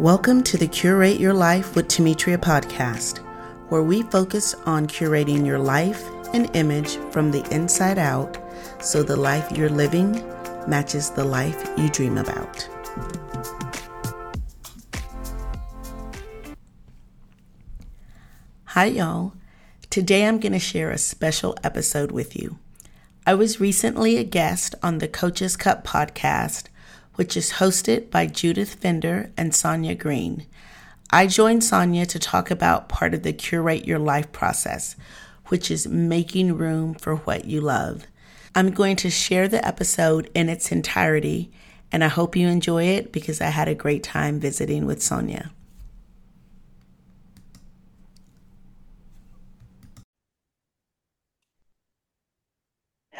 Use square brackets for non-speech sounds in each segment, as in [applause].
Welcome to the Curate Your Life with Temetria podcast, where we focus on curating your life and image from the inside out so the life you're living matches the life you dream about. Hi, y'all. Today I'm going to share a special episode with you. I was recently a guest on the Coaches Cup podcast which is hosted by Judith Fender and Sonya Green. I joined Sonya to talk about part of the Curate Your Life process, which is making room for what you love. I'm going to share the episode in its entirety, and I hope you enjoy it because I had a great time visiting with Sonya.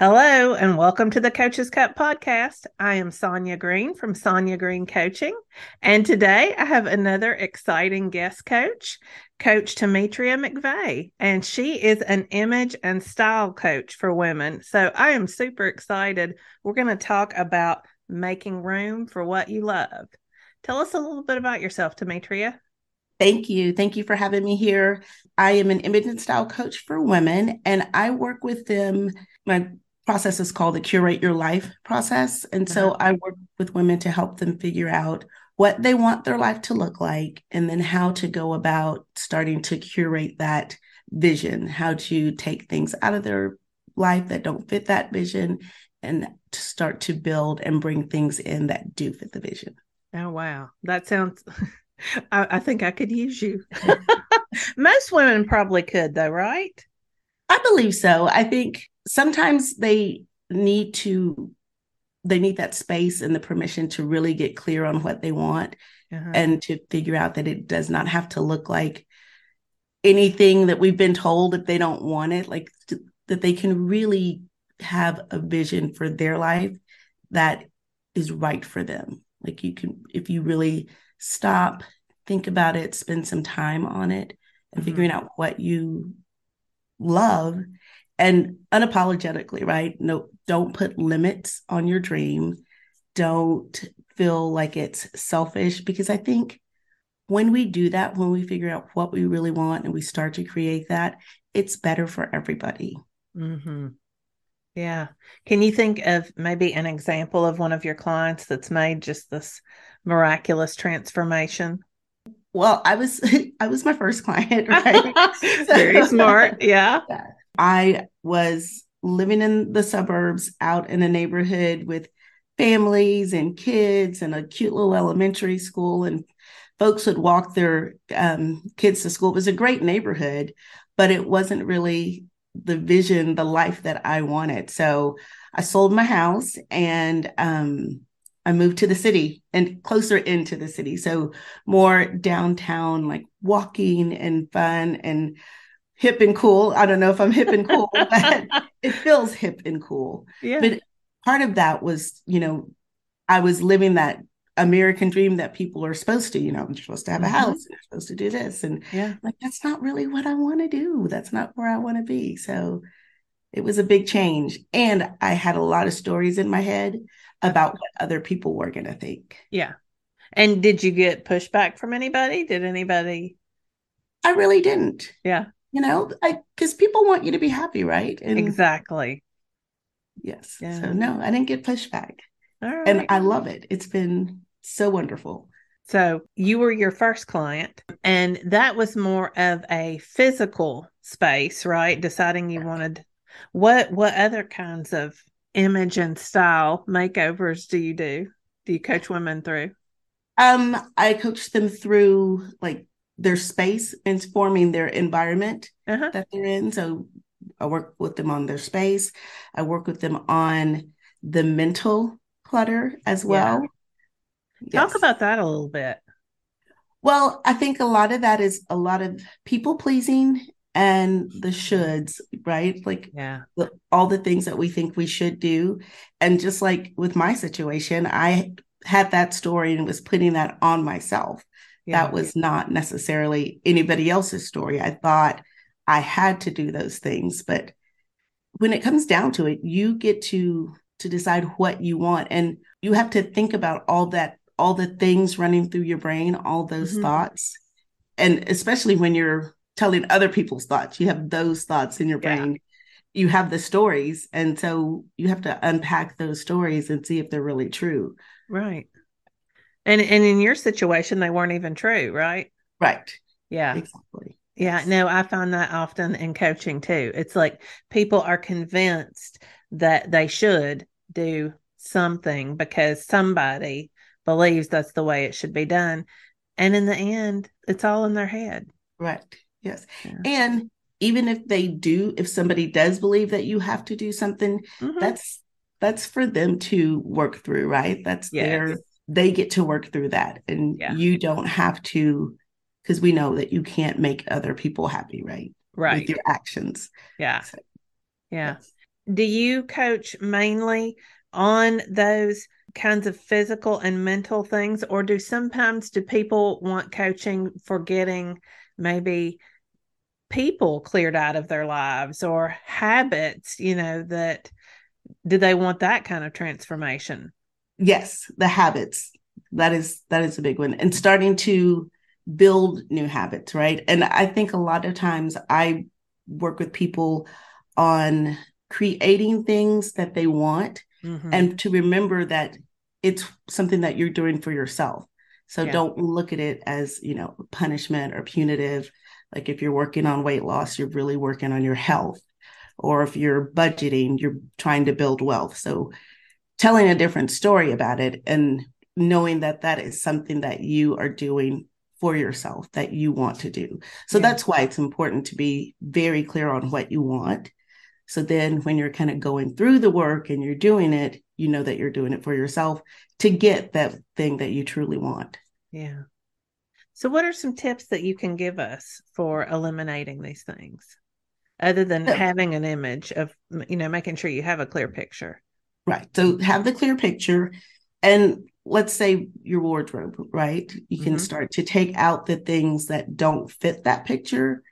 Hello, and welcome to the Coaches Cup podcast. I am Sonya Green from Sonya Green Coaching. And today I have another exciting guest coach, Coach Temetria McVeigh. And she is an image and style coach for women. So I am super excited. We're going to talk about making room for what you love. Tell us a little bit about yourself, Temetria. Thank you. Thank you for having me here. I am an image and style coach for women, and I work with them. My process is called the curate your life process. And so uh-huh. i work with women to help them figure out what they want their life to look like and then how to go about starting to curate that vision how to take things out of their life that don't fit that vision and to start to build and bring things in that do fit the vision. Oh wow. That sounds [laughs] I, I think i could use you. [laughs] Most women probably could though right? I believe so. I think sometimes they need to they need that space and the permission to really get clear on what they want uh-huh. and to figure out that it does not have to look like anything that we've been told if they don't want it like to, that they can really have a vision for their life that is right for them like you can if you really stop think about it spend some time on it and mm-hmm. figuring out what you love and unapologetically, right? No, don't put limits on your dream. Don't feel like it's selfish because I think when we do that, when we figure out what we really want and we start to create that, it's better for everybody. Mm-hmm. Yeah. Can you think of maybe an example of one of your clients that's made just this miraculous transformation? Well, I was [laughs] I was my first client, [laughs] right? [laughs] Very smart. Yeah. I was living in the suburbs out in a neighborhood with families and kids and a cute little elementary school and folks would walk their um, kids to school. It was a great neighborhood but it wasn't really the vision the life that i wanted. So i sold my house and um, i moved to the city and closer into the city. So more downtown like walking and fun and hip and cool. I don't know if I'm hip and cool, [laughs] but it feels hip and cool. Yeah. But part of that was, you know, I was living that American dream that people are supposed to, you know, you're supposed to have mm-hmm. a house, you're supposed to do this. And yeah, like that's not really what I want to do. That's not where I want to be. So it was a big change. And I had a lot of stories in my head about what other people were going to think. Yeah. And did you get pushback from anybody? Did anybody? I really didn't. Yeah you know i because people want you to be happy right? And exactly. Yes. Yeah. so no i didn't get pushback right. and i love it. It's been so wonderful. So you were your first client and that was more of a physical space right? Deciding you wanted what what other kinds of image and style makeovers do you do? Do you coach women through? Um i coach them through like their space and forming their environment uh-huh. that they're in. So I work with them on their space. I work with them on the mental clutter as well. Yeah. Talk yes. about that a little bit. Well, I think a lot of that is a lot of people pleasing and the shoulds, right? Like yeah. The, all the things that we think we should do. And just like with my situation, I had that story and was putting that on myself. Yeah. That was not necessarily anybody else's story. I thought I had to do those things, but when it comes down to it, you get to to decide what you want and you have to think about all that all the things running through your brain, all those Mhm. thoughts. And especially when you're telling other people's thoughts, you have those thoughts in your Yeah. brain. You have the stories. And so you have to unpack those stories and see if they're really true. Right. And and in your situation, they weren't even true, right? Right. Yeah. Exactly. Yeah, no, I find that often in coaching too. It's like people are convinced that they should do something because somebody believes that's the way it should be done. And in the end, it's all in their head. Right. Yes. Yeah. And even if they do, if somebody does believe that you have to do something, Mhm. that's that's for them to work through, right? That's their Yes. They get to work through that. And Yeah. you don't have to because we know that you can't make other people happy, right? Right. With your actions. Yeah. So, Yeah. yes. Do you coach mainly on those kinds of physical and mental things, or do sometimes do people want coaching for getting maybe people cleared out of their lives or habits, you know, that do they want that kind of transformation? Yes, the habits. That is that is a big one. And starting to build new habits, right? And I think a lot of times I work with people on creating things that they want Mhm. and to remember that it's something that you're doing for yourself. So Yeah. don't look at it as, you know, punishment or punitive. Like if you're working on weight loss, you're really working on your health. Or if you're budgeting, you're trying to build wealth. So telling a different story about it and knowing that that is something that you are doing for yourself that you want to do. So Yeah. that's why it's important to be very clear on what you want. So then when you're kind of going through the work and you're doing it, you know that you're doing it for yourself to get that thing that you truly want. yeah. So, what are some tips that you can give us for eliminating these things, other than having an image of, you know, making sure you have a clear picture? Right. So have the clear picture and let's say your wardrobe, right? You can Mhm. start to take out the things that don't fit that picture.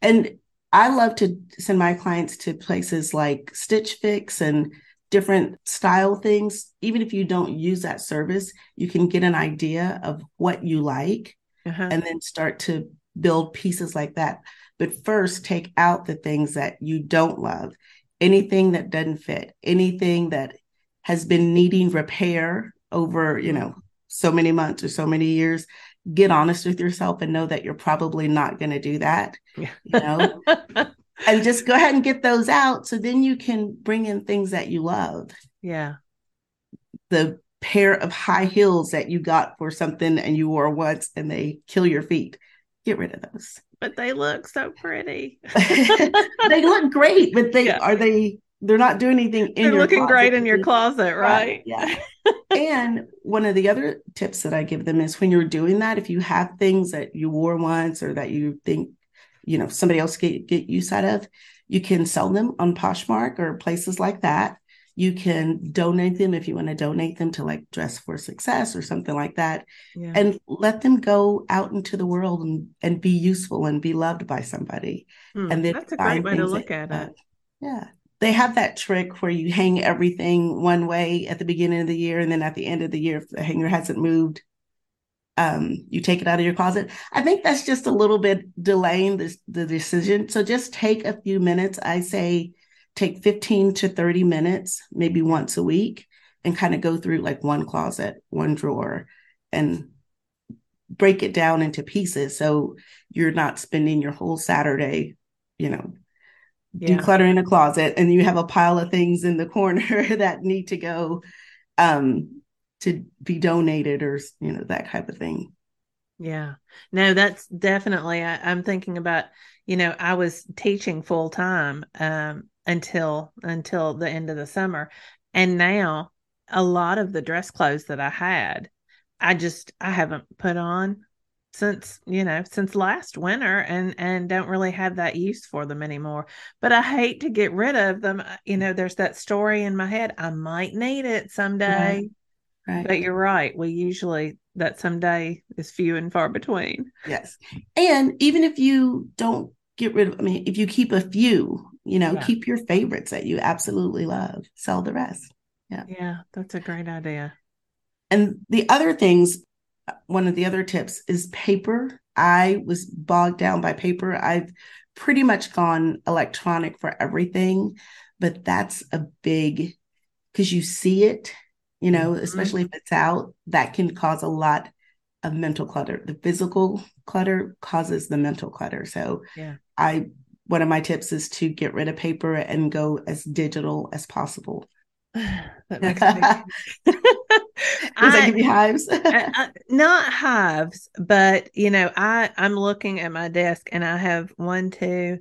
And I love to send my clients to places like Stitch Fix and different style things. Even if you don't use that service, you can get an idea of what you like Uh-huh. and then start to build pieces like that. But first, take out the things that you don't love, anything that doesn't fit, anything that has been needing repair over, you know, so many months or so many years. Get honest with yourself and know that you're probably not going to do that, you know, [laughs] and just go ahead and get those out. So then you can bring in things that you love. yeah. The pair of high heels that you got for something and you wore once and they kill your feet. Get rid of those. But they look so pretty. [laughs] they look great, but they Yeah. are they they're not doing anything in They're your looking great in your closet, right? Yeah. and one of the other tips that I give them is when you're doing that, if you have things that you wore once or that you think, you know, somebody else get get use out of, you can sell them on Poshmark or places like that. You can donate them if you want to donate them to like Dress for Success or something like that Yeah. and let them go out into the world and, and be useful and be loved by somebody. Hmm, And then that's a great way to look at it. Yeah. They have that trick where you hang everything one way at the beginning of the year, and then at the end of the year, if the hanger hasn't moved, um, you take it out of your closet. I think that's just a little bit delaying the, the decision. So just take a few minutes. I say take 15 to 30 minutes, maybe once a week, and kind of go through like one closet, one drawer, and break it down into pieces. So you're not spending your whole Saturday, you know, Yeah. decluttering a closet and you have a pile of things in the corner [laughs] that need to go um to be donated or you know that type of thing Yeah. No, that's definitely I, I'm thinking about, you know, I was teaching full time um until until the end of the summer. And now a lot of the dress clothes that I had, I just I haven't put on since, you know, since last winter and and don't really have that use for them anymore. But I hate to get rid of them. You know, there's that story in my head. I might need it someday. right But you're right. We usually that someday is few and far between. yes and even if you don't get rid of i mean if you keep a few you know Yeah. keep your favorites that you absolutely love sell the rest Yeah, Yeah. that's a great idea. And the other things, one of the other tips is paper. I was bogged down by paper. I've pretty much gone electronic for everything, but that's a big because you see it, you know, mm-hmm. especially if it's out, that can cause a lot of mental clutter. The physical clutter causes the mental clutter. So yeah. I one of my tips is to get rid of paper and go as digital as possible. [sighs] that makes me [laughs] Does that give you hives? I, I, not hives, but you know, I I'm looking at my desk and I have one, two,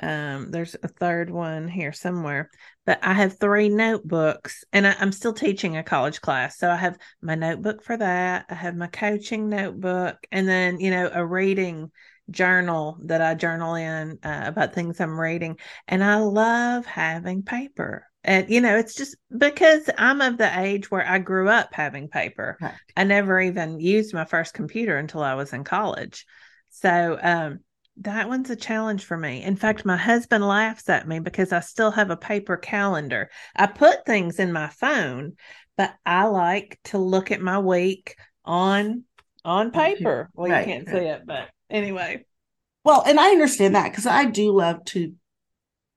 um, there's a third one here somewhere, but I have three notebooks and I, am still teaching a college class. So I have my notebook for that. I have my coaching notebook and then, you know, a reading journal that I journal in uh, about things I'm reading. And I love having paper. And, you know, it's just because I'm of the age where I grew up having paper. Right. I never even used my first computer until I was in college. So, um, that one's a challenge for me. In fact, my husband laughs at me because I still have a paper calendar. I put things in my phone, but I like to look at my week on on paper. Well, right, you can't see it, but anyway. Well, and I understand that because I do love to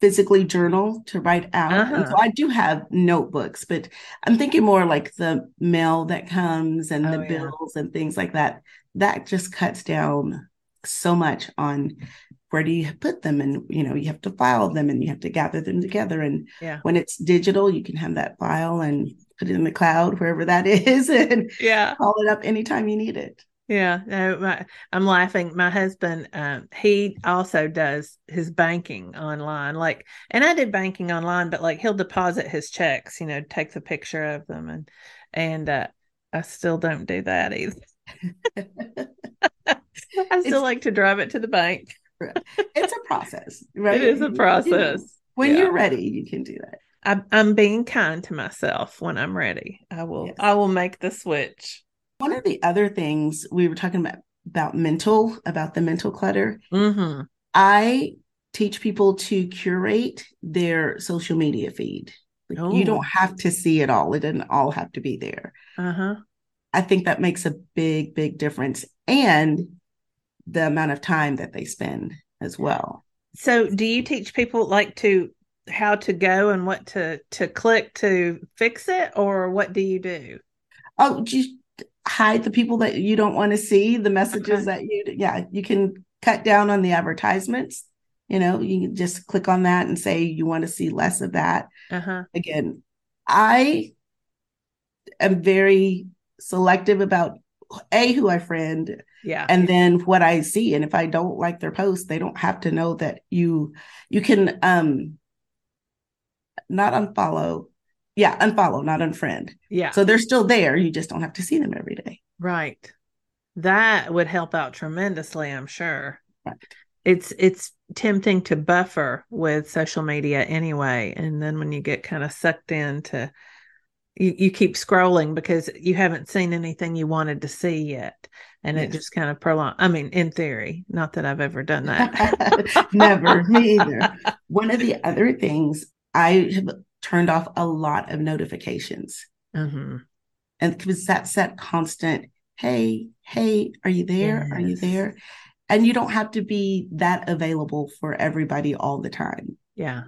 physically journal to write out. Uh-huh. And so. I do have notebooks, but I'm thinking more like the mail that comes and oh, the bills yeah. and things like that. That just cuts down so much on where do you put them and you know you have to file them and you have to gather them together and yeah. when it's digital you can have that file and put it in the cloud wherever that [laughs] is and yeah call it up anytime you need it yeah no my, i'm laughing my husband um, he also does his banking online like and i did banking online but like he'll deposit his checks you know take the picture of them and and uh, i still don't do that either [laughs] I [laughs] still it's, like to drive it to the bank. it's a process, [laughs] right? It is a process. when yeah. you're ready, you can do that. I, I'm being kind to myself when I'm ready. I will. Yes. I will make the switch. One of the other things we were talking about about mental about the mental clutter. Mm-hmm. I teach people to curate their social media feed. Like, You don't have to see it all. It doesn't all have to be there. Uh huh. I think that makes a big, big difference. And the amount of time that they spend as well. So, do you teach people like to how to go and what to to click to fix it, or what do you do? Oh, just hide the people that you don't want to see, the messages okay. that you yeah, you can cut down on the advertisements. You know, you can just click on that and say you want to see less of that. Uh-huh. Again, I am very selective about a who I friend, yeah, and then what I see. And if I don't like their post, they don't have to know that you you can um not unfollow, yeah, unfollow, not unfriend. Yeah, so they're still there. You just don't have to see them every day. Right. That would help out tremendously. I'm sure. Right. It's it's tempting to buffer with social media anyway, and then when you get kind of sucked into you, you keep scrolling because you haven't seen anything you wanted to see yet and yes. it just kind of prolong i mean in theory not that i've ever done that [laughs] never me either [laughs] one of the other things i have turned off a lot of notifications mm-hmm. and because that's that constant hey hey are you there yes. are you there and you don't have to be that available for everybody all the time yeah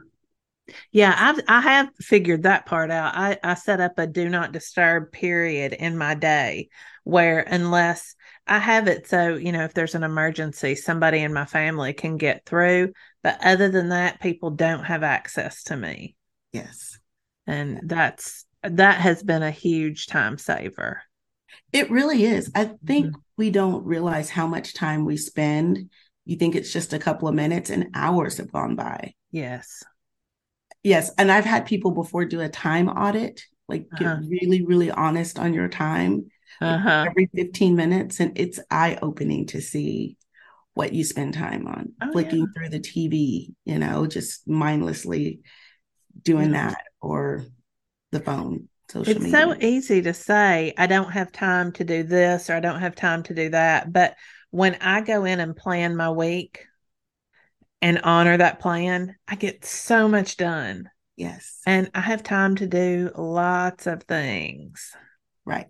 yeah, I've I have figured that part out. I, I set up a do not disturb period in my day where unless I have it so, you know, if there's an emergency, somebody in my family can get through. But other than that, people don't have access to me. Yes. And that's that has been a huge time saver. It really is. I think mm-hmm. we don't realize how much time we spend. You think it's just a couple of minutes and hours have gone by. Yes. Yes. And I've had people before do a time audit, like uh-huh. get really, really honest on your time uh-huh. every 15 minutes. And it's eye opening to see what you spend time on, oh, flicking yeah. through the TV, you know, just mindlessly doing yeah. that or the phone. Social it's media. so easy to say, I don't have time to do this or I don't have time to do that. But when I go in and plan my week, and honor that plan, I get so much done. Yes. And I have time to do lots of things. Right.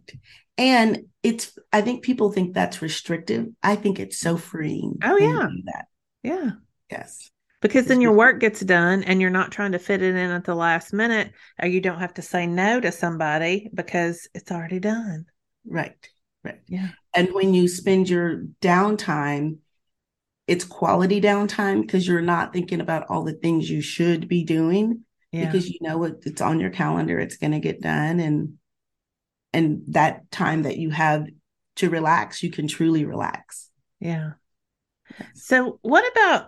And it's I think people think that's restrictive. I think it's so freeing. Oh yeah. that. Yeah. Yes. Because then your work gets done and you're not trying to fit it in at the last minute, or you don't have to say no to somebody because it's already done. Right. Right. Yeah. And when you spend your downtime, it's quality downtime because you're not thinking about all the things you should be doing Yeah. because you know it, it's on your calendar, it's going to get done. And and that time that you have to relax, you can truly relax. Yeah. So what about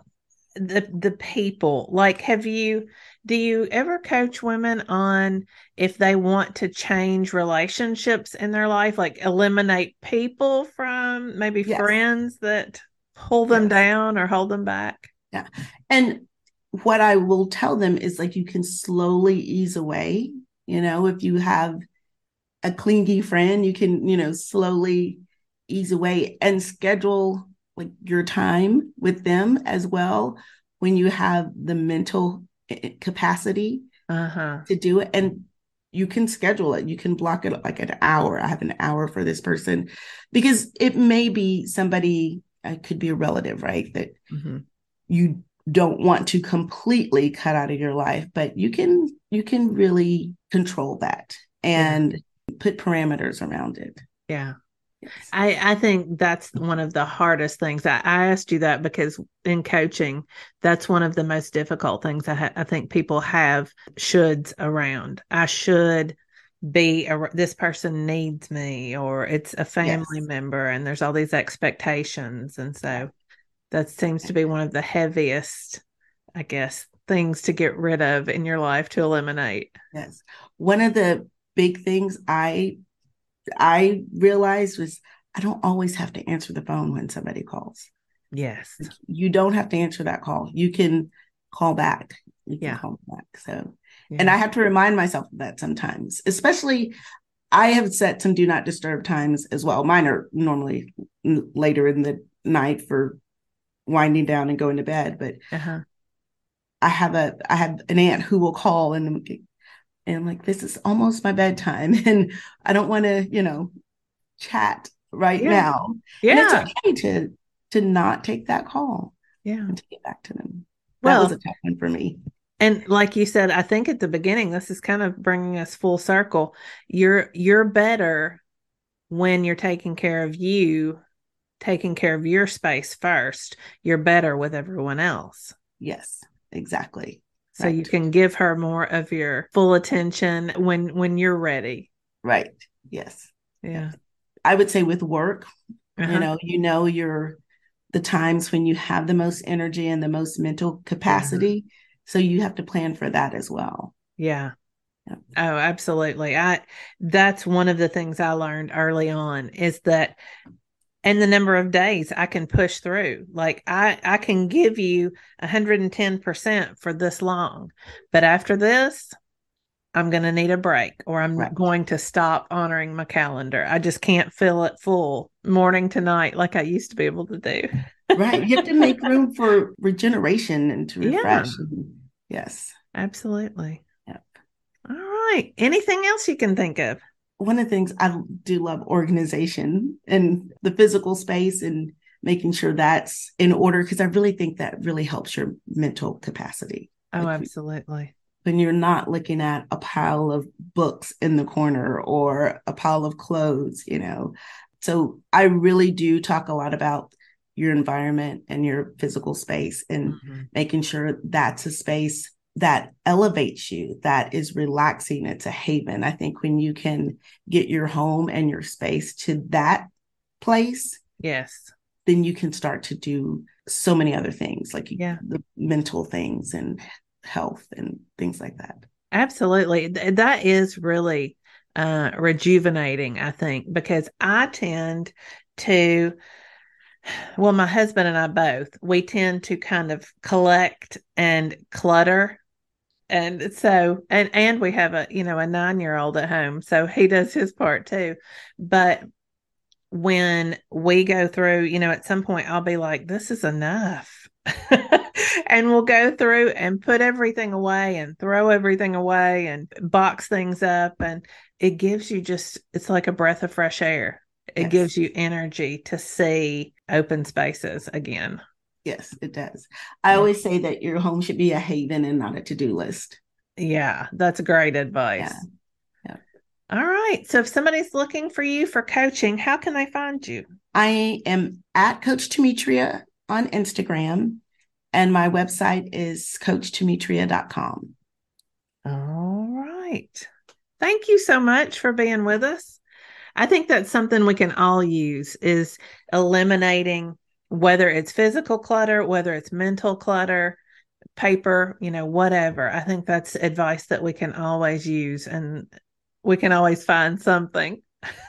the the people? Like have you do you ever coach women on if they want to change relationships in their life, like eliminate people from maybe Yes. friends that pull them Yes. down or hold them back? Yeah. And what I will tell them is like you can slowly ease away. You know, if you have a clingy friend, you can, you know, slowly ease away and schedule like your time with them as well when you have the mental eh, capacity Uh-huh. to do it. And you can schedule it. You can block it like an hour. I have an hour for this person because it may be somebody, it could be a relative, right? That hmm you don't want to completely cut out of your life but you can you can really control that and put parameters around it Yeah. I, I think that's one of the hardest things. I, I asked you that because in coaching, that's one of the most difficult things I, ha- I think people have shoulds around. I should be, a, this person needs me, or it's a family Yes. member, and there's all these expectations. And so that seems to be one of the heaviest, I guess, things to get rid of in your life to eliminate. yes one of the big things i i realized was i don't always have to answer the phone when somebody calls Yes. you don't have to answer that call you can call back you can Yeah. call back so Yeah. And I have to remind myself of that sometimes, especially I have set some do not disturb times as well. Mine are normally later in the night for winding down and going to bed, but uh-huh. I have a I have an aunt who will call and and like, this is almost my bedtime [laughs] and I don't want to, you know, chat right Yeah. now. And Yeah. it's okay to to not take that call Yeah. and to get back to them. Well, that was a tough one for me. And like you said, I think at the beginning, this is kind of bringing us full circle. You're you're better when you're taking care of you, taking care of your space first. You're better with everyone else. Yes, exactly. So you can give her more of your full attention when when you're ready. Right. Yes. Yeah. I would say with work, Uh-huh. you know, you know your the times when you have the most energy and the most mental capacity. So you have to plan for that as well. Yeah. Yeah. Oh, absolutely. I that's one of the things I learned early on is that and the number of days I can push through. Like I I can give you 110% for this long. But after this, I'm going to need a break or I'm Right. going to stop honoring my calendar. I just can't fill it full morning to night like I used to be able to do. Right. You have to make room for regeneration and to [laughs] Yeah. refresh. Yes. Absolutely. Yep. All right. Anything else you can think of? One of the things I do love organization and the physical space and making sure that's in order because I really think that really helps your mental capacity. Oh, Like, absolutely. when you're not looking at a pile of books in the corner or a pile of clothes, you know. So I really do talk a lot about your environment and your physical space and Mhm. making sure that's a space that elevates you, that is relaxing. It's a haven. I think when you can get your home and your space to that place, Yes. then you can start to do so many other things like Yeah. the mental things and health and things like that. Absolutely. Th- that is really uh, rejuvenating, I think, because I tend to, well, my husband and I both, we tend to kind of collect and clutter. And so, and, and we have a, you know, a nine year old at home. So he does his part too. But when we go through, you know, at some point I'll be like, this is enough. [laughs] and we'll go through and put everything away and throw everything away and box things up and it gives you just it's like a breath of fresh air. It Yes. gives you energy to see open spaces again. Yes, it does. I Yeah. always say that your home should be a haven and not a to do list. Yeah, that's great advice. Yeah. All right. So if somebody's looking for you for coaching, how can they find you? I am at Coach Temetria on Instagram, and my website is coachtemetria.com. All right. Thank you so much for being with us. I think that's something we can all use is eliminating whether it's physical clutter, whether it's mental clutter, paper, you know, whatever. I think that's advice that we can always use and we can always find something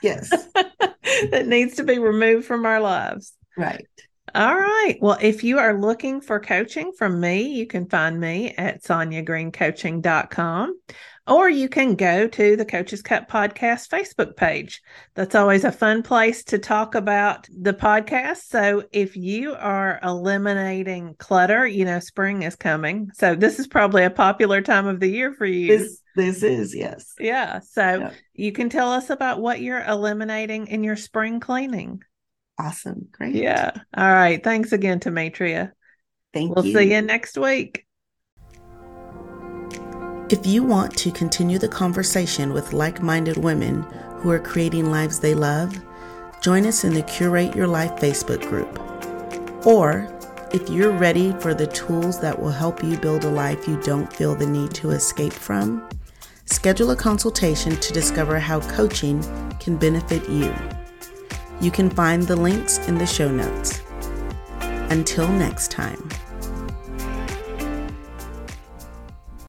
Yes, [laughs] that needs to be removed from our lives. right. All right. Well, if you are looking for coaching from me, you can find me at sonyagreencoaching.com or you can go to the Coaches Cup Podcast Facebook page. That's always a fun place to talk about the podcast. So if you are eliminating clutter, you know, spring is coming. So this is probably a popular time of the year for you. This this is yes. yeah. So Yeah. you can tell us about what you're eliminating in your spring cleaning. Awesome. Great. Yeah. All right. Thanks again, Temetria. Thank you. We'll see you next week. If you want to continue the conversation with like minded women who are creating lives they love, join us in the Curate Your Life Facebook group. Or if you're ready for the tools that will help you build a life you don't feel the need to escape from, schedule a consultation to discover how coaching can benefit you. You can find the links in the show notes. Until next time.